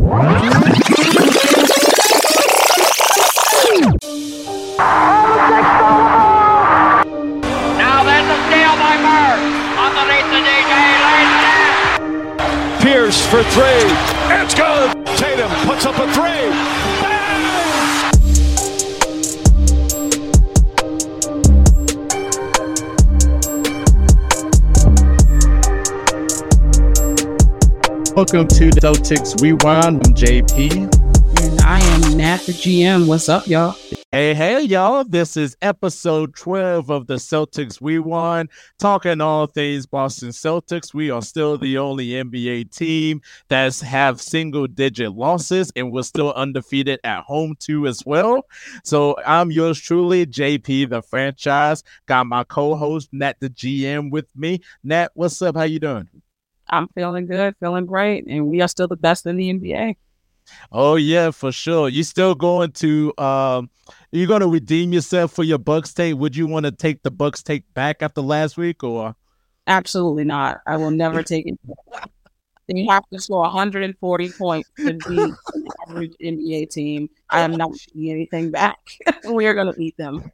Now Welcome to the Celtics Rewind. I'm JP. And I am Nat the GM. What's up, y'all? Hey, hey, y'all. This is episode 12 of the Celtics Rewind, talking all things Boston Celtics. We are still the only NBA team that's have single digit losses, and we're still undefeated at home, too, as well. So I'm yours truly, JP, the franchise. Got my co host, Nat the GM, with me. Nat, what's up? How you doing? I'm feeling good, feeling great, and we are still the best in the NBA. Oh yeah, for sure. You're still going to um you gonna redeem yourself for your Bucks take? Would you want to take the Bucks take back after last week or Absolutely not. I will never take it. You have to score 140 points to be an average NBA team. I am not taking anything back. we are going to beat them.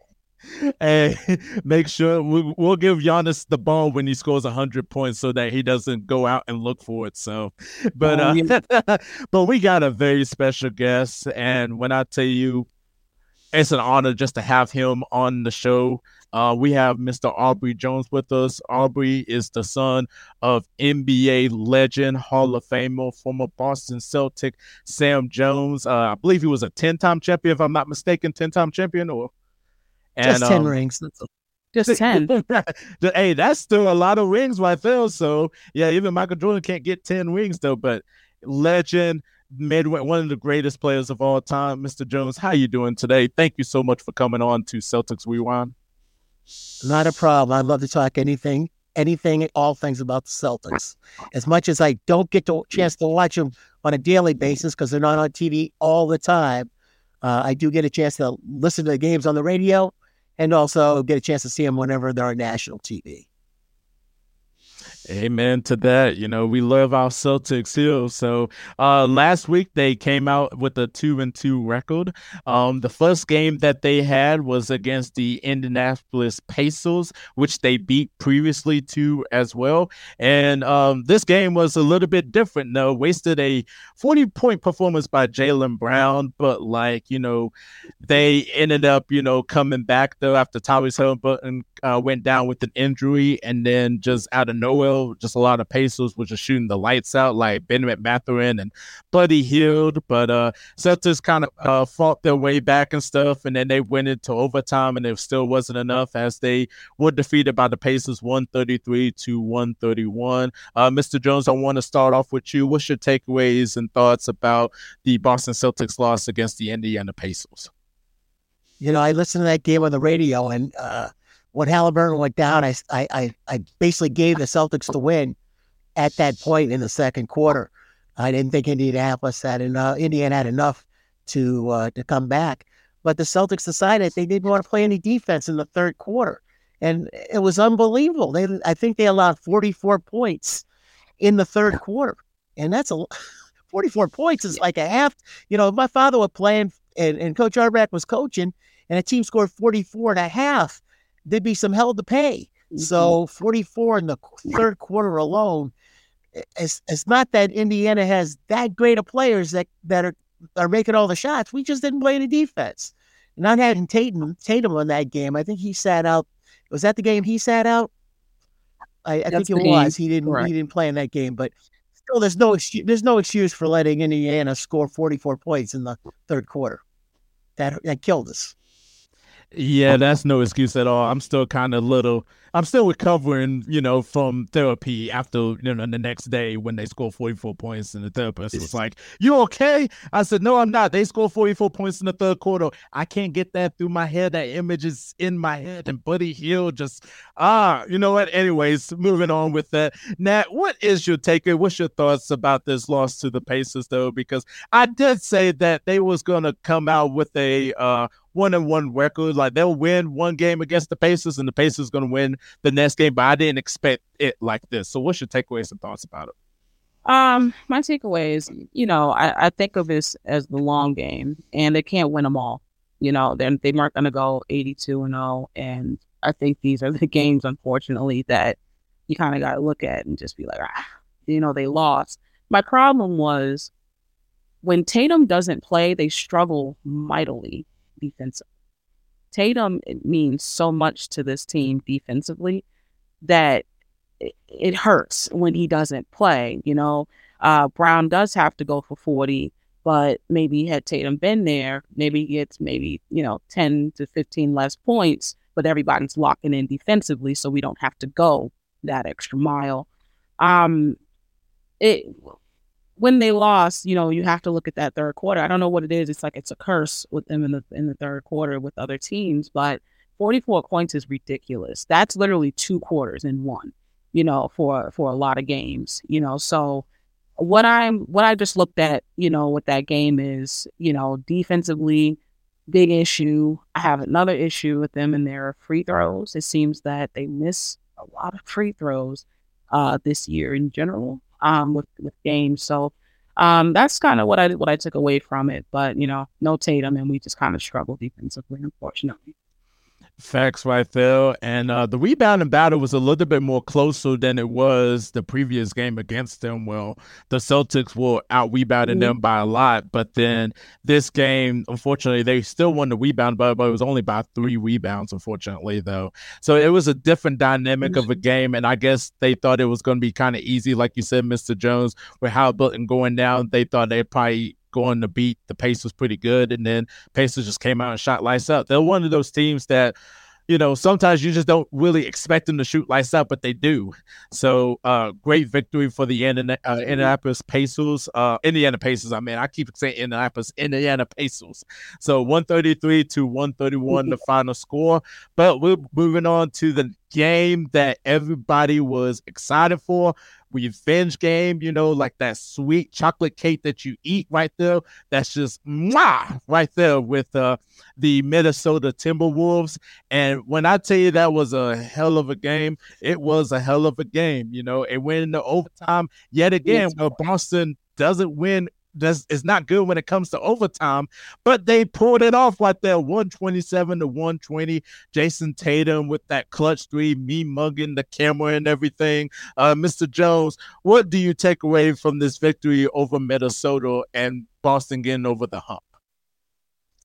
Hey, make sure we, we'll give Giannis the ball when he scores 100 points so that he doesn't go out and look for it. So, but Oh, uh, but we got a very special guest, and when I tell you, it's an honor just to have him on the show. Uh, we have Mr. Aubre Jones with us. Aubre is the son of NBA legend, Hall of Famer, former Boston Celtic Sam Jones. Uh, I believe he was a 10 time champion, if I'm not mistaken, 10 time champion or. Just 10 um, rings. Just 10. hey, that's still a lot of rings right there. So yeah, even Michael Jordan can't get 10 rings though, but legend, made one of the greatest players of all time. Mr. Jones, how you doing today? Thank you so much for coming on to Celtics Rewind. Not a problem. I'd love to talk anything, anything, all things about the Celtics. As much as I don't get the chance to watch them on a daily basis because they're not on TV all the time, uh, I do get a chance to listen to the games on the radio and also get a chance to see them whenever they're on national TV. Amen to that. You know, we love our Celtics here. So uh last week they came out with a two and two record. Um the first game that they had was against the Indianapolis Pacers, which they beat previously to as well. And um this game was a little bit different though. Wasted a 40 point performance by Jaylen Brown, but like, you know, they ended up, you know, coming back though after Tyrese Halliburton uh, went down with an injury, and then just out of nowhere, just a lot of Pacers were just shooting the lights out, like Benjamin Mathurin and Buddy Hield. But uh, Celtics kind of uh, fought their way back and stuff, and then they went into overtime, and it still wasn't enough as they were defeated by the Pacers, one thirty three to one thirty one. Uh, Mr. Jones, I want to start off with you. What's your takeaways and thoughts about the Boston Celtics loss against the Indiana Pacers? You know, I listened to that game on the radio, and uh, when Halliburton went down, I, I, I, basically gave the Celtics the win at that point in the second quarter. I didn't think Indianapolis had enough, Indiana had enough to uh, to come back, but the Celtics decided they didn't want to play any defense in the third quarter, and it was unbelievable. They, I think they allowed 44 points in the third quarter, and that's a 44 points is like a half. You know, my father was playing, and, and Coach Auerbach was coaching, and a team scored 44 and a half there'd be some hell to pay. So mm-hmm. 44 in the third quarter alone, it's, it's not that Indiana has that great of players that, that are, are making all the shots. We just didn't play any defense. Not having Tatum, Tatum on that game, I think he sat out. Was that the game he sat out? I, I think it game, was. He didn't. correct. He didn't play in that game, but still, there's no excuse. There's no excuse for letting Indiana score 44 points in the third quarter. That that killed us. Yeah, that's no excuse at all. I'm still kind of little. I'm still recovering, you know, from therapy after you know the next day when they score 44 points and the therapist was like, "You okay?" I said, "No, I'm not." They scored 44 points in the third quarter. I can't get that through my head. That image is in my head, and Buddy Hield just ah, you know what? Anyways, moving on with that. Nat, what is your take? What's your thoughts about this loss to the Pacers, though? Because I did say that they was gonna come out with a uh one and one record. Like they'll win one game against the Pacers, and the Pacers gonna win the next game. But I didn't expect it like this. So, what's your takeaways and thoughts about it? Um, my takeaway is, you know, I, I think of this as the long game, and they can't win them all. You know, then they aren't going to go eighty-two and zero, and I think these are the games, unfortunately, that you kind of got to look at and just be like, ah, you know, they lost. My problem was when Tatum doesn't play, they struggle mightily defensively. Tatum means so much to this team defensively that it, it hurts when he doesn't play. You know, uh, Brown does have to go for 40, but maybe had Tatum been there, maybe he gets maybe, you know, 10 to 15 less points, but everybody's locking in defensively, so we don't have to go that extra mile. Um, it when they lost, you know, you have to look at that third quarter. I don't know what it is. It's like it's a curse with them in the in the third quarter with other teams, but 44 points is ridiculous. That's literally two quarters in one, you know, for for a lot of games, you know. So what I'm what I just looked at, you know, with that game is, you know, defensively big issue. I have another issue with them in their free throws. It seems that they miss a lot of free throws uh, this year in general um, with with games. So um, that's kind of what I what I took away from it. But you know, no Tatum, and we just kind of struggled defensively, unfortunately. Facts right there. And uh, the rebounding battle was a little bit more closer than it was the previous game against them. Well, the Celtics were out rebounding mm-hmm. them by a lot. But then this game, unfortunately, they still won the rebound, but, but it was only by three rebounds, unfortunately, though. So it was a different dynamic mm-hmm. of a game. And I guess they thought it was going to be kind of easy, like you said, Mr. Jones, with Halliburton going down. They thought they'd probably going to beat the Pacers pretty good, and then Pacers just came out and shot lights up. They're one of those teams that you know, sometimes you just don't really expect them to shoot lights out, but they do. So, uh, great victory for the Indiana, uh, Indianapolis Pacers. Uh, Indiana Pacers, I mean, I keep saying Indianapolis, Indiana Pacers. So, 133 to 131, the final score. But we're moving on to the game that everybody was excited for revenge game, you know, like that sweet chocolate cake that you eat right there. That's just mwah, right there with uh, the Minnesota Timberwolves. And when I tell you that was a hell of a game, it was a hell of a game, you know. It went into overtime yet again. Well, Boston doesn't win does is not good when it comes to overtime, but they pulled it off right there, 127 to 120. Jayson Tatum with that clutch three, me mugging the camera and everything. Uh, Mr. Jones, what do you take away from this victory over Minnesota and Boston getting over the hump?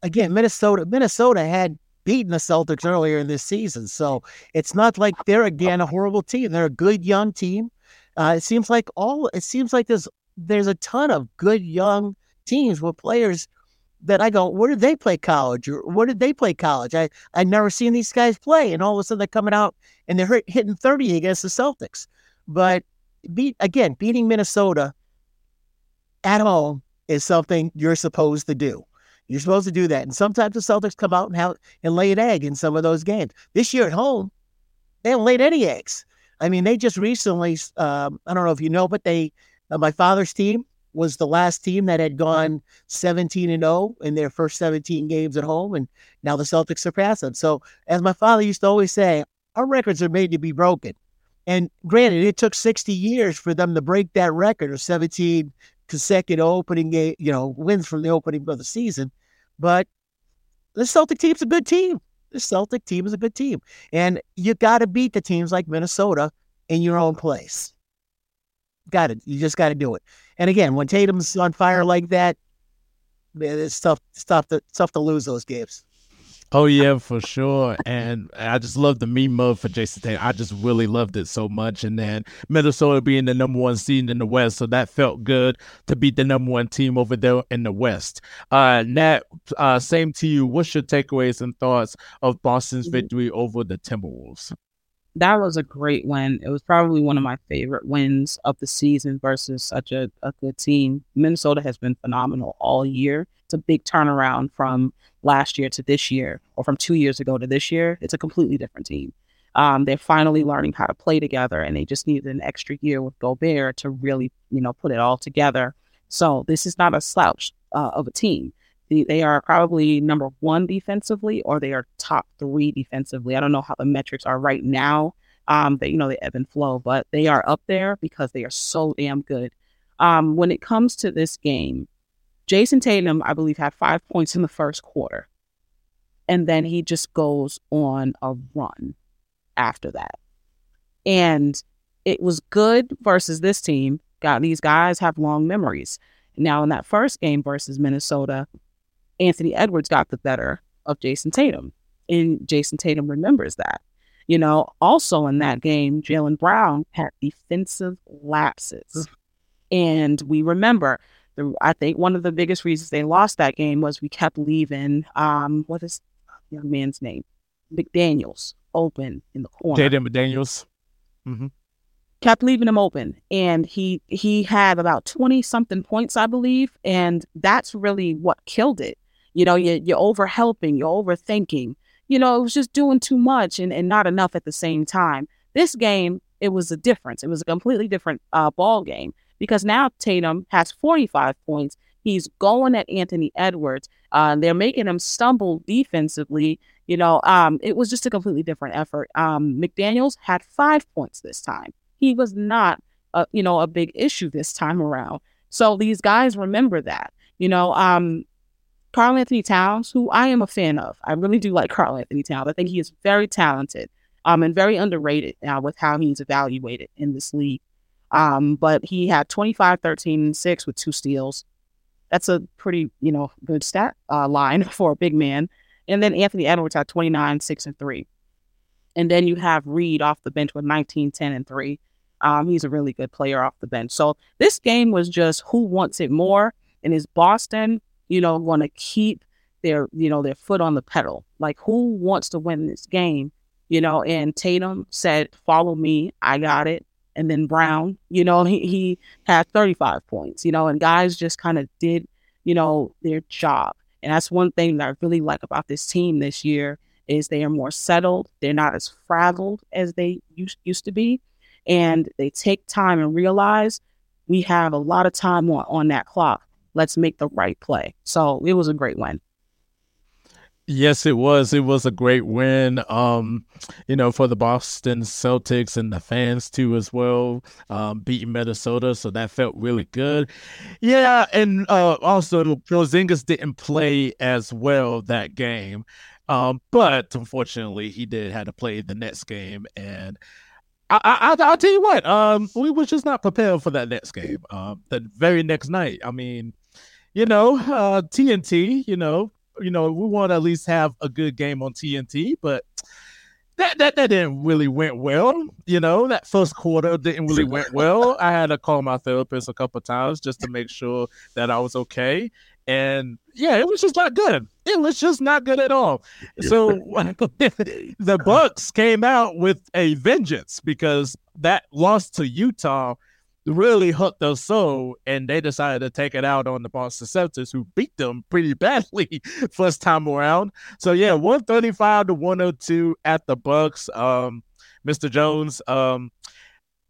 Again, Minnesota, Minnesota had beaten the Celtics earlier in this season, so it's not like they're again a horrible team. They're a good young team. Uh, it seems like all it seems like there's there's a ton of good young teams with players that I go, where did they play college or where did they play college? I I never seen these guys play, and all of a sudden they're coming out and they're hitting thirty against the Celtics. But beat again, beating Minnesota at home is something you're supposed to do. You're supposed to do that, and sometimes the Celtics come out and have and lay an egg in some of those games. This year at home, they haven't laid any eggs. I mean, they just recently, um, I don't know if you know, but they uh, my father's team was the last team that had gone 17 and 0 in their first 17 games at home, and now the Celtics surpass them. So, as my father used to always say, our records are made to be broken. And granted, it took 60 years for them to break that record of 17 consecutive opening game, you know, wins from the opening of the season. But the Celtic team's a good team. The Celtic team is a good team. And you got to beat the teams like Minnesota in your own place. Got it. You just got to do it. And again, when Tatum's on fire like that, man, it's tough, it's tough to, tough to lose those games. Oh yeah, for sure. And I just love the meme mode for Jayson Tatum. I just really loved it so much. And then Minnesota being the number one seed in the West, so that felt good to beat the number one team over there in the West. Uh, Nat, uh, same to you. What's your takeaways and thoughts of Boston's mm-hmm. victory over the Timberwolves? That was a great win. It was probably one of my favorite wins of the season versus such a, a good team. Minnesota has been phenomenal all year. It's a big turnaround from last year to this year, or from two years ago to this year. It's a completely different team. Um, they're finally learning how to play together, and they just needed an extra year with Gobert to really, you know, put it all together. So this is not a slouch uh, of a team they are probably number one defensively or they are top three defensively. I don't know how the metrics are right now. Um, they, you know, they ebb and flow, but they are up there because they are so damn good. Um, when it comes to this game, Jayson Tatum, I believe, had five points in the first quarter. And then he just goes on a run after that. And it was good versus this team. God, these guys have long memories. Now, in that first game versus Minnesota, Anthony Edwards got the better of Jayson Tatum. And Jayson Tatum remembers that. You know, also in that game, Jaylen Brown had defensive lapses. And we remember, the, I think one of the biggest reasons they lost that game was we kept leaving, um, what is young man's name? McDaniels open in the corner. Jaden McDaniels. Mm-hmm. Kept leaving him open, and he he had about twenty something points, I believe, and that's really what killed it. You know, you, you're over helping, you're overthinking. You know, it was just doing too much and, and not enough at the same time. This game, it was a difference. It was a completely different uh, ball game because now Tatum has 45 points. He's going at Anthony Edwards. Uh, they're making him stumble defensively. You know, um, it was just a completely different effort. Um, McDaniels had five points this time. He was not, a, you know, a big issue this time around. So these guys remember that. You know, um, Karl-Anthony Towns, who I am a fan of. I really do like Karl-Anthony Towns. I think he is very talented um, and very underrated now with how he's evaluated in this league. Um, but he had 25, 13, and 6 with two steals. That's a pretty, you know, good stat uh, line for a big man. And then Anthony Edwards had 29, 6, and 3. And then you have Reid off the bench with 19, 10, and 3. Um, he's a really good player off the bench. So this game was just who wants it more. And is Boston, you know, want to keep their, you know, their foot on the pedal? Like who wants to win this game? You know, and Tatum said, follow me. I got it. And then Brown, you know, he, he had 35 points, you know, and guys just kind of did, you know, their job. And that's one thing that I really like about this team this year is they are more settled. They're not as frazzled as they used, used to be and they take time and realize we have a lot of time on, on that clock. Let's make the right play. So it was a great win. Yes, it was. It was a great win. Um, you know, for the Boston Celtics and the fans too as well. Um, beating Minnesota, so that felt really good. Yeah, and uh, also Porzingis didn't play as well that game, um, but unfortunately, he did have to play the next game, and I, I, will tell you what. Um, we was just not prepared for that next game. Um, the very next night. I mean, you know, uh, TNT. You know, you know, we want to at least have a good game on TNT, but that that that didn't really went well. You know, that first quarter didn't really went well. I had to call my therapist a couple times just to make sure that I was okay. And yeah, it was just not good. It was just not good at all. So the Bucks came out with a vengeance because that loss to Utah really hurt their soul, and they decided to take it out on the Boston Celtics, who beat them pretty badly first time around. So yeah, one thirty five to one hundred two at the Bucks. Um, Mr. Jones, um,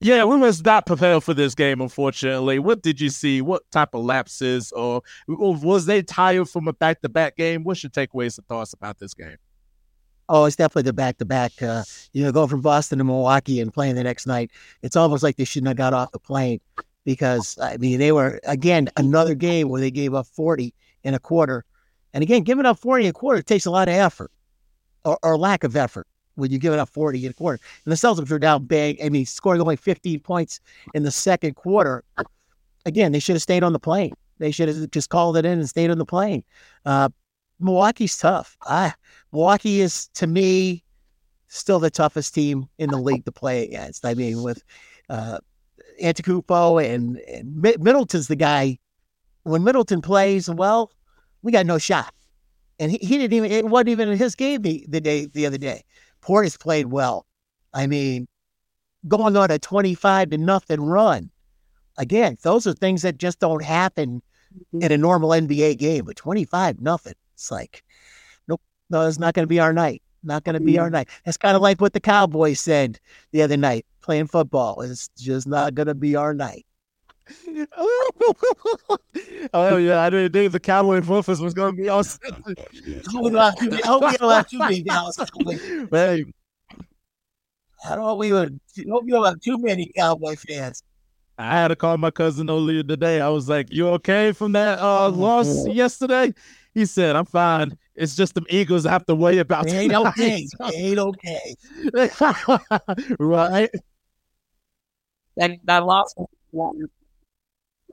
yeah, we was not prepared for this game, unfortunately. What did you see? What type of lapses, or, or was they tired from a back to back game? What's your takeaways and thoughts about this game? Oh, it's definitely the back to back. You know, going from Boston to Milwaukee and playing the next night, it's almost like they shouldn't have got off the plane because, I mean, they were, again, another game where they gave up 40 in a quarter. And again, giving up 40 in a quarter takes a lot of effort or, or lack of effort when you give giving up 40 in a quarter. And the Celtics were down big. I mean, scoring only 15 points in the second quarter. Again, they should have stayed on the plane. They should have just called it in and stayed on the plane. Uh, Milwaukee's tough. I, Milwaukee is, to me, still the toughest team in the league to play against. I mean, with uh, Antetokounmpo and, and Middleton's the guy. When Middleton plays, well, we got no shot. And he, he didn't even, it wasn't even in his game the, the day, the other day. Portis played well. I mean, going on a 25 to nothing run. Again, those are things that just don't happen mm-hmm. in a normal NBA game, but 25 nothing. It's like, nope, no, it's not going to be our night. Not going to be our mm-hmm. night. That's kind of like what the Cowboys said the other night playing football. It's just not going to be our night. oh yeah, I didn't think the Cowboy Memphis was going to be awesome. I hope we don't have too many Dallas Cowboys. I don't we would hope you don't have too many Cowboy fans. I had to call my cousin earlier today. I was like, "You okay from that uh, loss yesterday?" He said, "I'm fine. It's just the Eagles I have to worry about." It ain't okay. It ain't okay. right? That that loss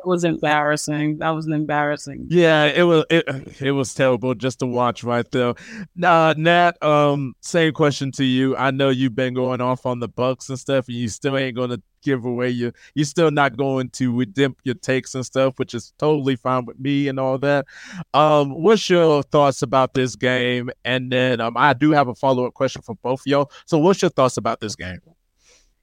was embarrassing. That was embarrassing. Yeah, it was it, it was terrible just to watch right there. Nah, Nat, um, same question to you. I know you've been going off on the Bucks and stuff, and you still ain't gonna give away your you're still not going to redeem your takes and stuff, which is totally fine with me and all that. Um, what's your thoughts about this game? And then um I do have a follow-up question for both of y'all. So what's your thoughts about this game?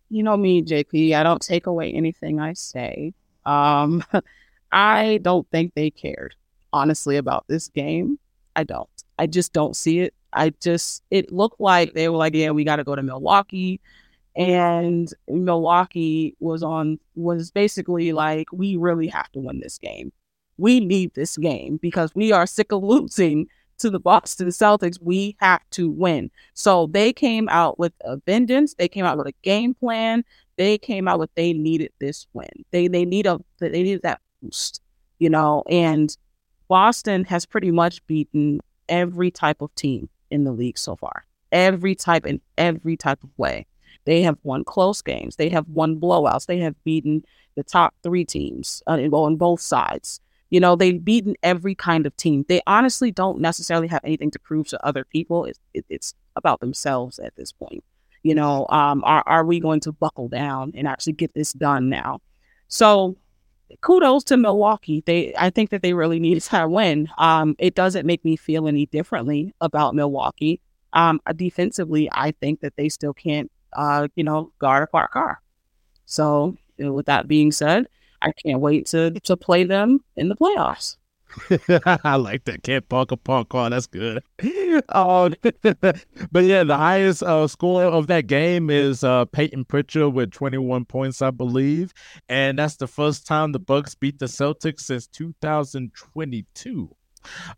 You know me, JP. I don't take away anything I say. Um, I don't think they cared, honestly, about this game. I don't. I just don't see it. I just, it looked like they were like, yeah, we got to go to Milwaukee. And Milwaukee was on, was basically like, we really have to win this game. We need this game because we are sick of losing to the Boston Celtics. We have to win. So they came out with a vengeance. They came out with a game plan they came out with they needed this win. They they need a they needed that boost, you know. And Boston has pretty much beaten every type of team in the league so far. Every type in every type of way. They have won close games. They have won blowouts. They have beaten the top three teams uh, on both sides. You know, they've beaten every kind of team. They honestly don't necessarily have anything to prove to other people. It, it, it's about themselves at this point. You know, um, are are we going to buckle down and actually get this done now? So kudos to Milwaukee. They I think that they really need to win. Um, it doesn't make me feel any differently about Milwaukee. Um, defensively, I think that they still can't uh, you know, guard a Clark car. So with that being said, I can't wait to to play them in the playoffs. I like that. Can't park a park car. That's good. Oh, but yeah, the highest uh, score of that game is uh, Payton Pritchard with 21 points, I believe, and that's the first time the Bucks beat the Celtics since 2022.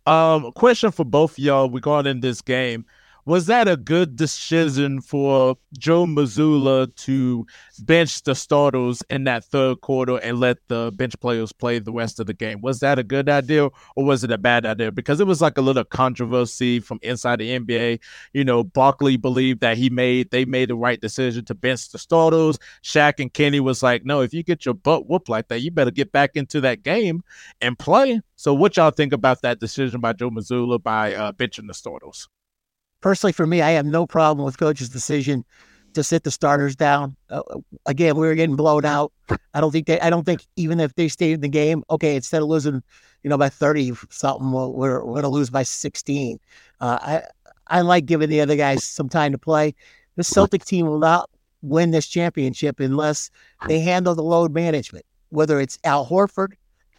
Um, question for both y'all regarding this game was that a good decision for Joe Mazzulla to bench the starters in that third quarter and let the bench players play the rest of the game? Was that a good idea or was it a bad idea? Because it was like a little controversy from inside the NBA. You know, Barkley believed that he made they made the right decision to bench the starters. Shaq and Kenny was like, no, if you get your butt whooped like that, you better get back into that game and play. So, what y'all think about that decision by Joe Mazzulla by uh, benching the starters? Personally, for me, I have no problem with coach's decision to sit the starters down. Uh, again, we were getting blown out. I don't think they. I don't think even if they stayed in the game, okay, instead of losing, you know, by thirty something, we're we're going to lose by sixteen. Uh, I I like giving the other guys some time to play. The Celtic team will not win this championship unless they handle the load management. Whether it's Al Horford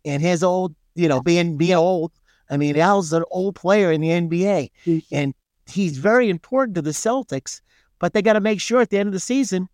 and his old, you know, being being old. I mean, Al's an old player in the NBA, and he's very important to the Celtics, but they got to make sure at the end of the season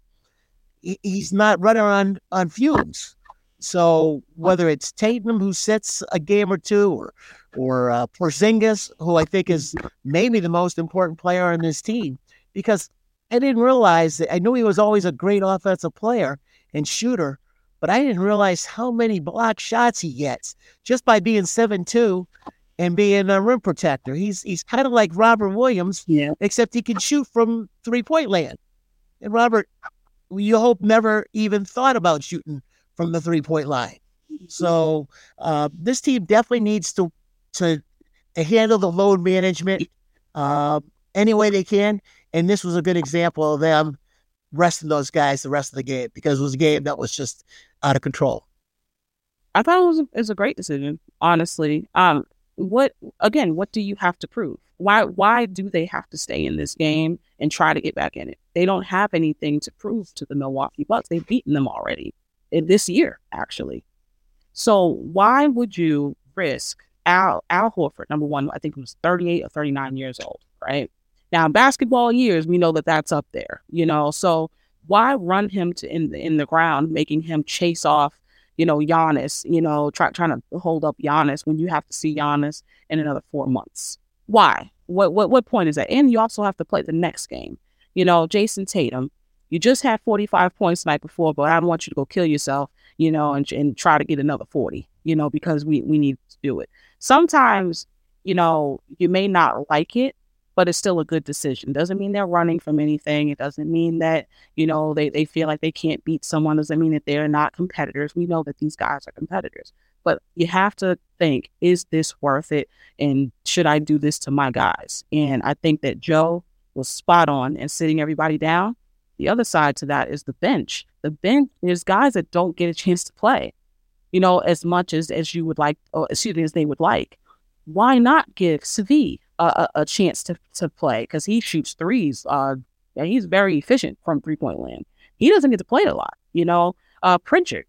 he's not running on on fumes. So whether it's Tatum who sits a game or two, or or uh, Porzingis, who I think is maybe the most important player on this team, because I didn't realize that I knew he was always a great offensive player and shooter, but I didn't realize how many block shots he gets just by being seven two and being a rim protector. He's he's kind of like Robert Williams, yeah. except he can shoot from three point land. And Robert, you hope never even thought about shooting from the three point line. So uh, this team definitely needs to to, to handle the load management uh, any way they can. And this was a good example of them resting those guys the rest of the game because it was a game that was just out of control. I thought it was a, it was a great decision, honestly. Um, what again what do you have to prove? Why why do they have to stay in this game and try to get back in it? They don't have anything to prove to the milwaukee bucks. They've beaten them already in this year actually. So why would you risk al al horford number one i think he was 38 or 39 years old right? Now basketball years we know that that's up there you know? So why run him to in the in the ground making him chase off you know, Giannis, you know, try, trying to hold up Giannis when you have to see Giannis in another four months. Why? What, what, what point is that? And you also have to play the next game. You know, Jayson Tatum, you just had 45 points night before, but I don't want you to go kill yourself. you know, and, and try to get another 40, you know, because we, we need to do it. Sometimes, you know, you may not like it, but it's still a good decision. Doesn't mean they're running from anything. It doesn't mean that, you know, they, they feel like they can't beat someone. Doesn't mean that they're not competitors. We know that these guys are competitors. But you have to think, is this worth it? And should I do this to my guys? And I think that Joe was spot on in sitting everybody down. The other side to that is the bench. The bench, there's guys that don't get a chance to play, you know, as much as, as you would like, or excuse me, as they would like. Why not give Svi a, a, chance to, to play? Because he shoots threes. Uh, and he's very efficient from three point land. He doesn't get to play a lot, you know. Uh, Pritchard,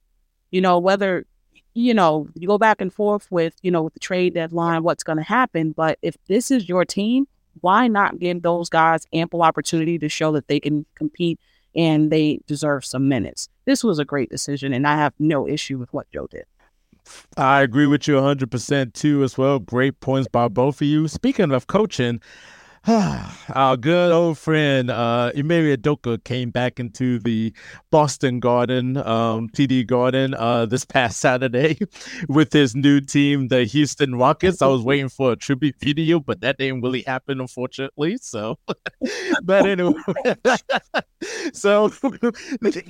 you know, whether you know, you go back and forth with, you know, with the trade deadline, what's going to happen. But if this is your team, why not give those guys ample opportunity to show that they can compete and they deserve some minutes? This was a great decision, and I have no issue with what Joe did. I agree with you 100% too, as well. Great points by both of you. Speaking of coaching, our good old friend uh, Ime Udoka came back into the Boston Garden, um, TD Garden, uh, this past Saturday with his new team, the Houston Rockets. I was waiting for a tribute video, but that didn't really happen, unfortunately. So, but anyway, so the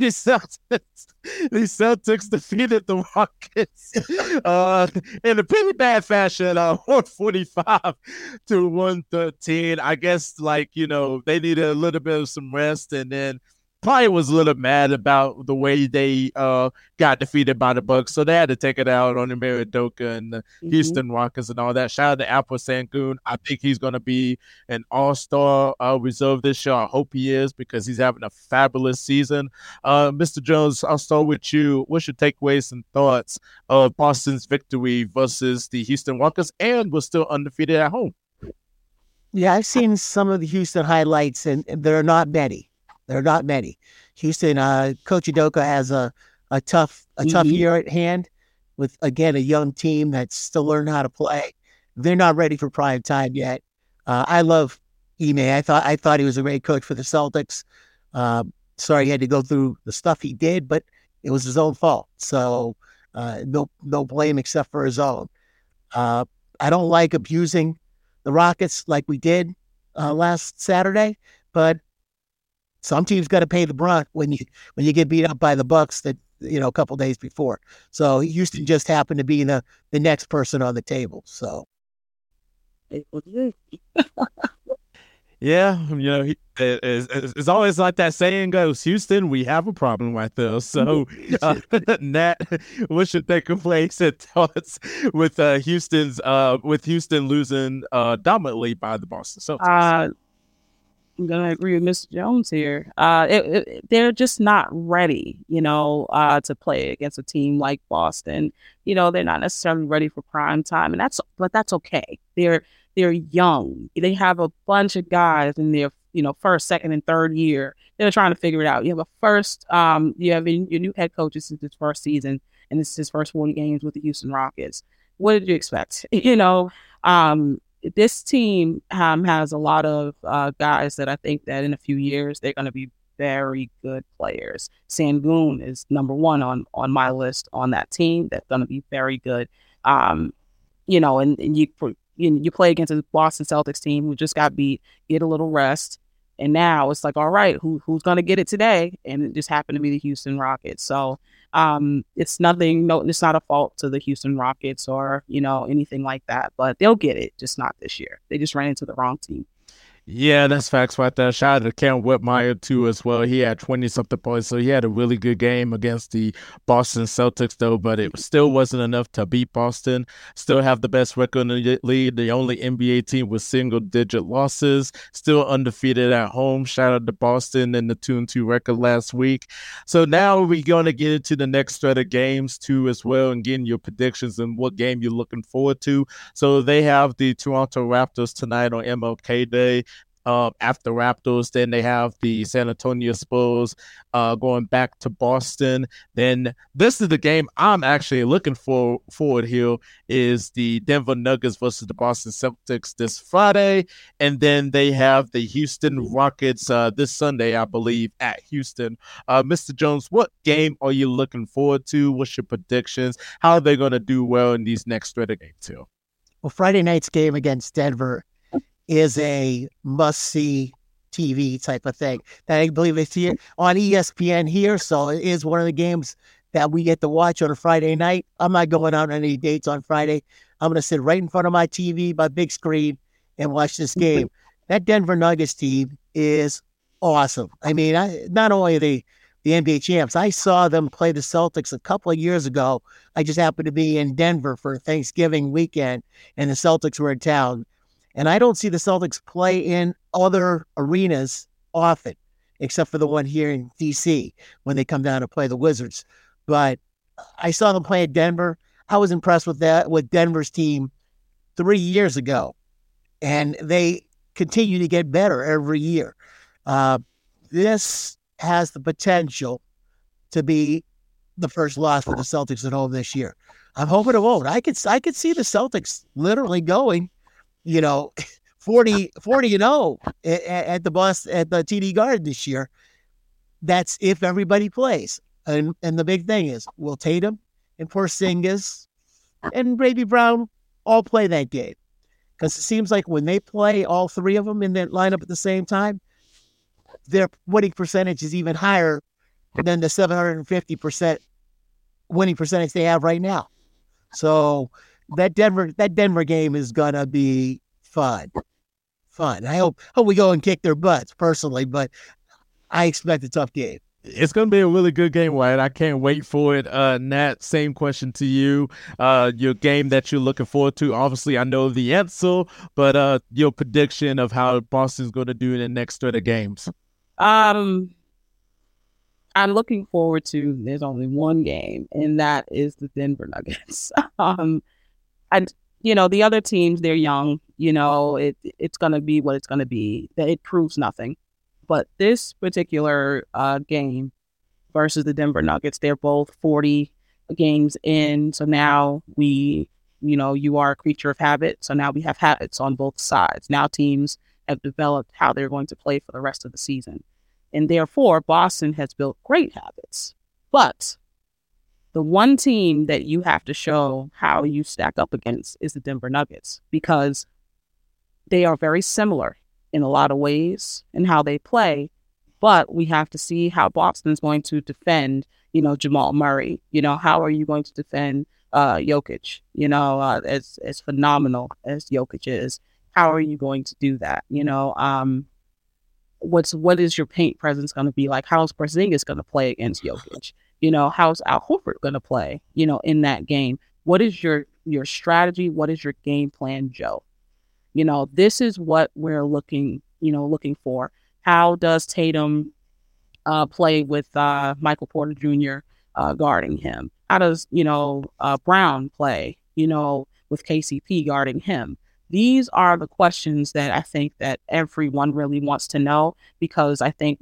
Celtics, the Celtics defeated the Rockets uh, in a pretty bad fashion, uh, 145 to 113. I guess like you know they needed a little bit of some rest, and then probably was a little mad about the way they uh, got defeated by the Bucks, so they had to take it out on the Maridoka and the mm-hmm. Houston Rockets and all that. Shout out to Alperen Sengun. I think he's going to be an All Star uh, reserve this year. I hope he is because he's having a fabulous season. Uh, Mr. Jones, I'll start with you. What's your takeaways and thoughts of Boston's victory versus the Houston Rockets, and was still undefeated at home? Yeah, I've seen some of the Houston highlights, and there are not many. There are not many. Houston, uh, Coach Udoka has a, a tough a mm-hmm. tough year at hand with again a young team that's still learning how to play. They're not ready for prime time yet. Uh, I love Ime. I thought I thought he was a great coach for the Celtics. Uh, sorry he had to go through the stuff he did, but it was his own fault. So uh, no no blame except for his own. Uh, I don't like abusing the Rockets like we did uh, last Saturday, but some teams got to pay the brunt when you when you get beat up by the Bucks that you know a couple days before. So Houston just happened to be the the next person on the table. So. Yeah, you know, it's, it's, always like that saying goes, Houston, we have a problem right there. So, uh, Nat, what should take place and thoughts with uh, Houston's uh, with Houston losing uh, dominantly by the Boston Celtics? Uh, I'm gonna agree with Mr. Jones here. Uh, it, it, they're just not ready, you know, uh, to play against a team like Boston. You know, they're not necessarily ready for prime time, and that's but that's okay. They're they're young. They have a bunch of guys in their, you know, first, second, and third year. They're trying to figure it out. You have a first, um, you have your new head coach. This is his first season, and this is his first 40 games with the Houston Rockets. What did you expect? You know, um, this team um, has a lot of uh, guys that I think that in a few years they're going to be very good players. Sengun is number one on on my list on that team. That's going to be very good. Um, you know, and, and you you, you play against a Boston Celtics team who just got beat, get a little rest, and now it's like, all right, who who's gonna get it today? And it just happened to be the Houston Rockets. So um, it's nothing. No, it's not a fault to the Houston Rockets or you know anything like that. But they'll get it, just not this year. They just ran into the wrong team. Yeah, that's facts right there. Shout out to Cam Whitmore too as well. He had twenty something points, so he had a really good game against the Boston Celtics though, but it still wasn't enough to beat Boston. Still have the best record in the league, the only NBA team with single digit losses, still undefeated at home. Shout out to Boston and the two and two record last week. So now we're gonna get into the next thread of games too as well and getting your predictions and what game you're looking forward to. So they have the Toronto Raptors tonight on MLK Day. Uh, after Raptors. Then they have the San Antonio Spurs uh, going back to Boston. Then this is the game I'm actually looking for forward here is the Denver Nuggets versus the Boston Celtics this Friday, and then they have the Houston Rockets uh, this Sunday, I believe, at Houston. Uh, Mr. Jones, what game are you looking forward to? What's your predictions? How are they going to do well in these next three games too? Well, Friday night's game against Denver is a must see TV type of thing. That I believe it's here on ESPN here. So it is one of the games that we get to watch on a Friday night. I'm not going out on any dates on Friday. I'm going to sit right in front of my TV, my big screen, and watch this game. That Denver Nuggets team is awesome. I mean, I, not only they the NBA champs, I saw them play the Celtics a couple of years ago. I just happened to be in Denver for Thanksgiving weekend, and the Celtics were in town. And I don't see the Celtics play in other arenas often, except for the one here in DC when they come down to play the Wizards. But I saw them play at Denver. I was impressed with that with Denver's team three years ago, and they continue to get better every year. Uh, this has the potential to be the first loss for the Celtics at home this year. I'm hoping it won't. I could I could see the Celtics literally going you know, 40, 40 and 0 at, at the bus at the TD Garden this year. That's if everybody plays. And and the big thing is, will Tatum and Porzingis and Brady Brown all play that game? Because it seems like when they play all three of them in that lineup at the same time, their winning percentage is even higher than the 750% winning percentage they have right now. So that Denver that Denver game is gonna be fun, fun. I hope hope we go and kick their butts personally, but I expect a tough game. It's going to be a really good game, Wyatt. I can't wait for it. Uh, Nat, same question to you. Uh, your game that you're looking forward to. Obviously, I know the answer, but uh, your prediction of how Boston's going to do in the next three games. Um, I'm looking forward to. There's only one game, and that is the Denver Nuggets. um, and you know the other teams they're young you know it it's going to be what it's going to be it proves nothing. But this particular uh, game versus the denver nuggets they're both 40 games in. So now we you know you are a creature of habit. So now we have habits on both sides. Now teams have developed how they're going to play for the rest of the season. And therefore boston has built great habits. But the one team that you have to show how you stack up against is the Denver Nuggets because they are very similar in a lot of ways in how they play. But we have to see how Boston's going to defend, you know, Jamal Murray. You know, how are you going to defend uh, Jokic? You know, uh, as as phenomenal as Jokic is, how are you going to do that? You know, um, what's what is your paint presence going to be like? How's Porzingis going to play against Jokic? You know, how's Al Horford going to play, you know, in that game? What is your your strategy? What is your game plan, Joe? You know, this is what we're looking, you know, looking for. How does Tatum uh, play with uh, Michael Porter Jr. Uh, guarding him? How does, you know, uh, Brown play, you know, with KCP guarding him? These are the questions that I think that everyone really wants to know because I think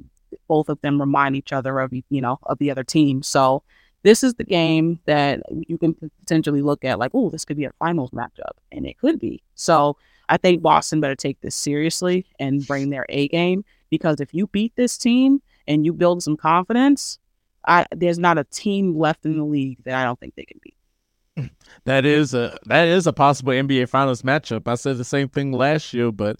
both of them remind each other of you know of the other team. So this is the game that you can potentially look at like, oh, this could be a finals matchup, and it could be. So I think Boston better take this seriously and bring their A game because if you beat this team and you build some confidence, I there's not a team left in the league that I don't think they can beat. That is a that is a possible NBA Finals matchup. I said the same thing last year, but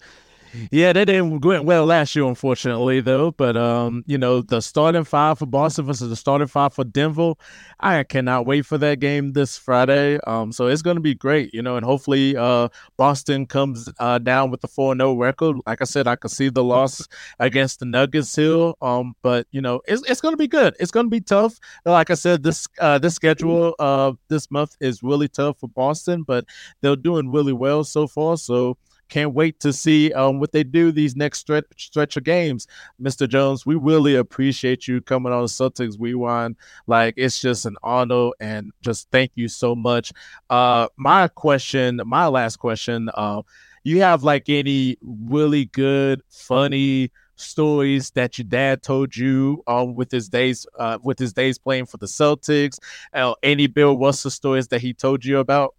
yeah, that didn't go well last year, unfortunately, though. But um, you know, the starting five for Boston versus the starting five for Denver, I cannot wait for that game this Friday. Um, so it's going to be great, you know, and hopefully, uh, Boston comes uh down with the four 0 record. Like I said, I can see the loss against the Nuggets here. Um, but you know, it's it's going to be good. It's going to be tough. Like I said, this uh this schedule uh this month is really tough for Boston, but they're doing really well so far. So can't wait to see um, what they do these next stretch, stretch of games. Mr. Jones, we really appreciate you coming on Celtics Rewind. Like, it's just an honor and just thank you so much. Uh, my question, my last question, uh, you have like any really good, funny stories that your dad told you um with his days uh with his days playing for the Celtics? Uh, any Bill Russell stories that he told you about?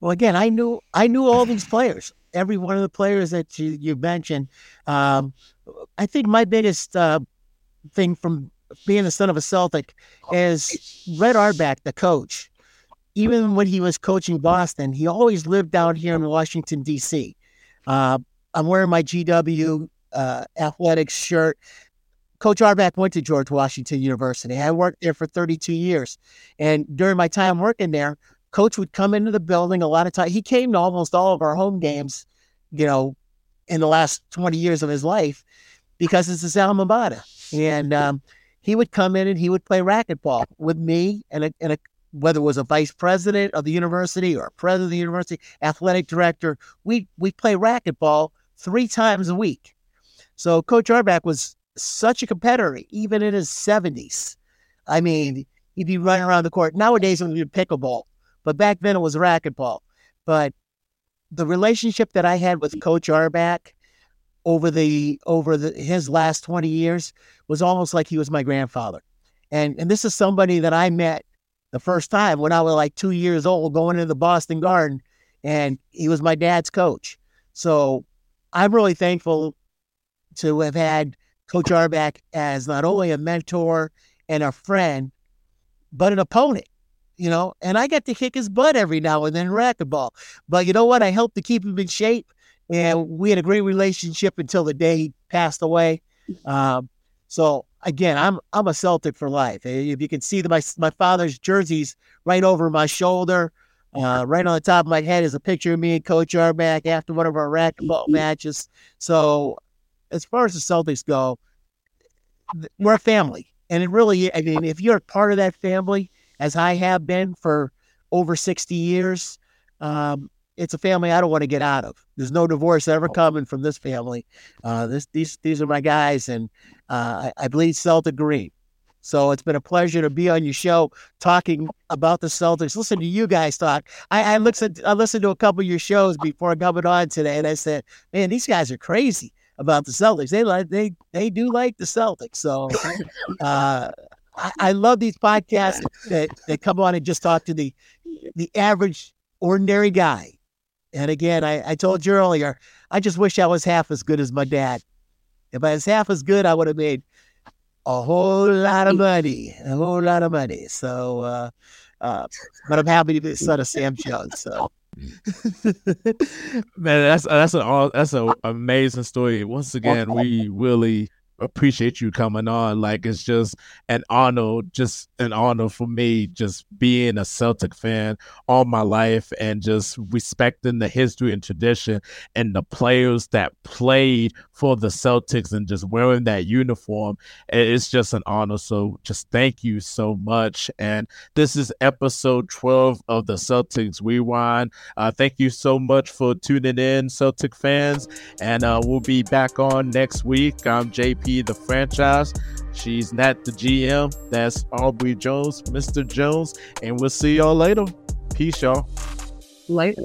Well, again, I knew I knew all these players, every one of the players that you, you mentioned. Um, I think my biggest uh, thing from being the son of a Celtic is Red Auerbach, the coach. Even when he was coaching Boston, he always lived down here in Washington D.C. Uh, I'm wearing my GW uh, athletics shirt. Coach Auerbach went to George Washington University. I worked there for 32 years, and during my time working there, Coach would come into the building a lot of times. He came to almost all of our home games, you know, in the last 20 years of his life because it's his alma mater. And um, he would come in and he would play racquetball with me and a, and a whether it was a vice president of the university or a president of the university, athletic director, we we play racquetball three times a week. So Coach Auerbach was such a competitor, even in his seventies. I mean, he'd be running around the court. Nowadays it would be pickleball, but back then it was racquetball. But the relationship that I had with Coach Auerbach over the over the his last 20 years was almost like he was my grandfather. And and this is somebody that I met the first time when I was like two years old going into the Boston Garden and he was my dad's coach. So I'm really thankful to have had Coach Auerbach as not only a mentor and a friend, but an opponent you know, and I get to kick his butt every now and then racquetball. But you know what? I helped to keep him in shape, and we had a great relationship until the day he passed away. Um, so again, I'm I'm a Celtic for life. If you can see the, my my father's jerseys right over my shoulder, uh, right on the top of my head is a picture of me and Coach Auerbach after one of our racquetball matches. So as far as the Celtics go, we're a family, and it really, I mean, if you're a part of that family as I have been for over 60 years, um, it's a family I don't want to get out of. There's no divorce ever oh. coming from this family. Uh, this, these, these are my guys, and uh, I, I bleed Celtic green. So it's been a pleasure to be on your show talking about the Celtics. Listen to you guys talk. I, I listened I listened to a couple of your shows before coming on today, and I said, "Man, these guys are crazy about the Celtics. They like they they do like the Celtics." So uh, I, I love these podcasts that, that come on and just talk to the the average ordinary guy. And again, I, I told you earlier, I just wish I was half as good as my dad. If I was half as good, I would have made a whole lot of money, a whole lot of money. So, uh, uh, but I'm happy to be the son of Sam Jones. So, man, that's that's an that's an amazing story. Once again, we really appreciate you coming on. Like it's just an honor, just an honor for me, just being a Celtic fan all my life and just respecting the history and tradition and the players that played for the Celtics and just wearing that uniform. It's just an honor. So just thank you so much. And this is episode 12 of the Celtics Rewind. Uh, thank you so much for tuning in, Celtic fans. And uh, we'll be back on next week. I'm JP the franchise. She's Nat the GM. That's Aubre Jones, Mr. Jones. And we'll see y'all later. Peace, y'all. Later.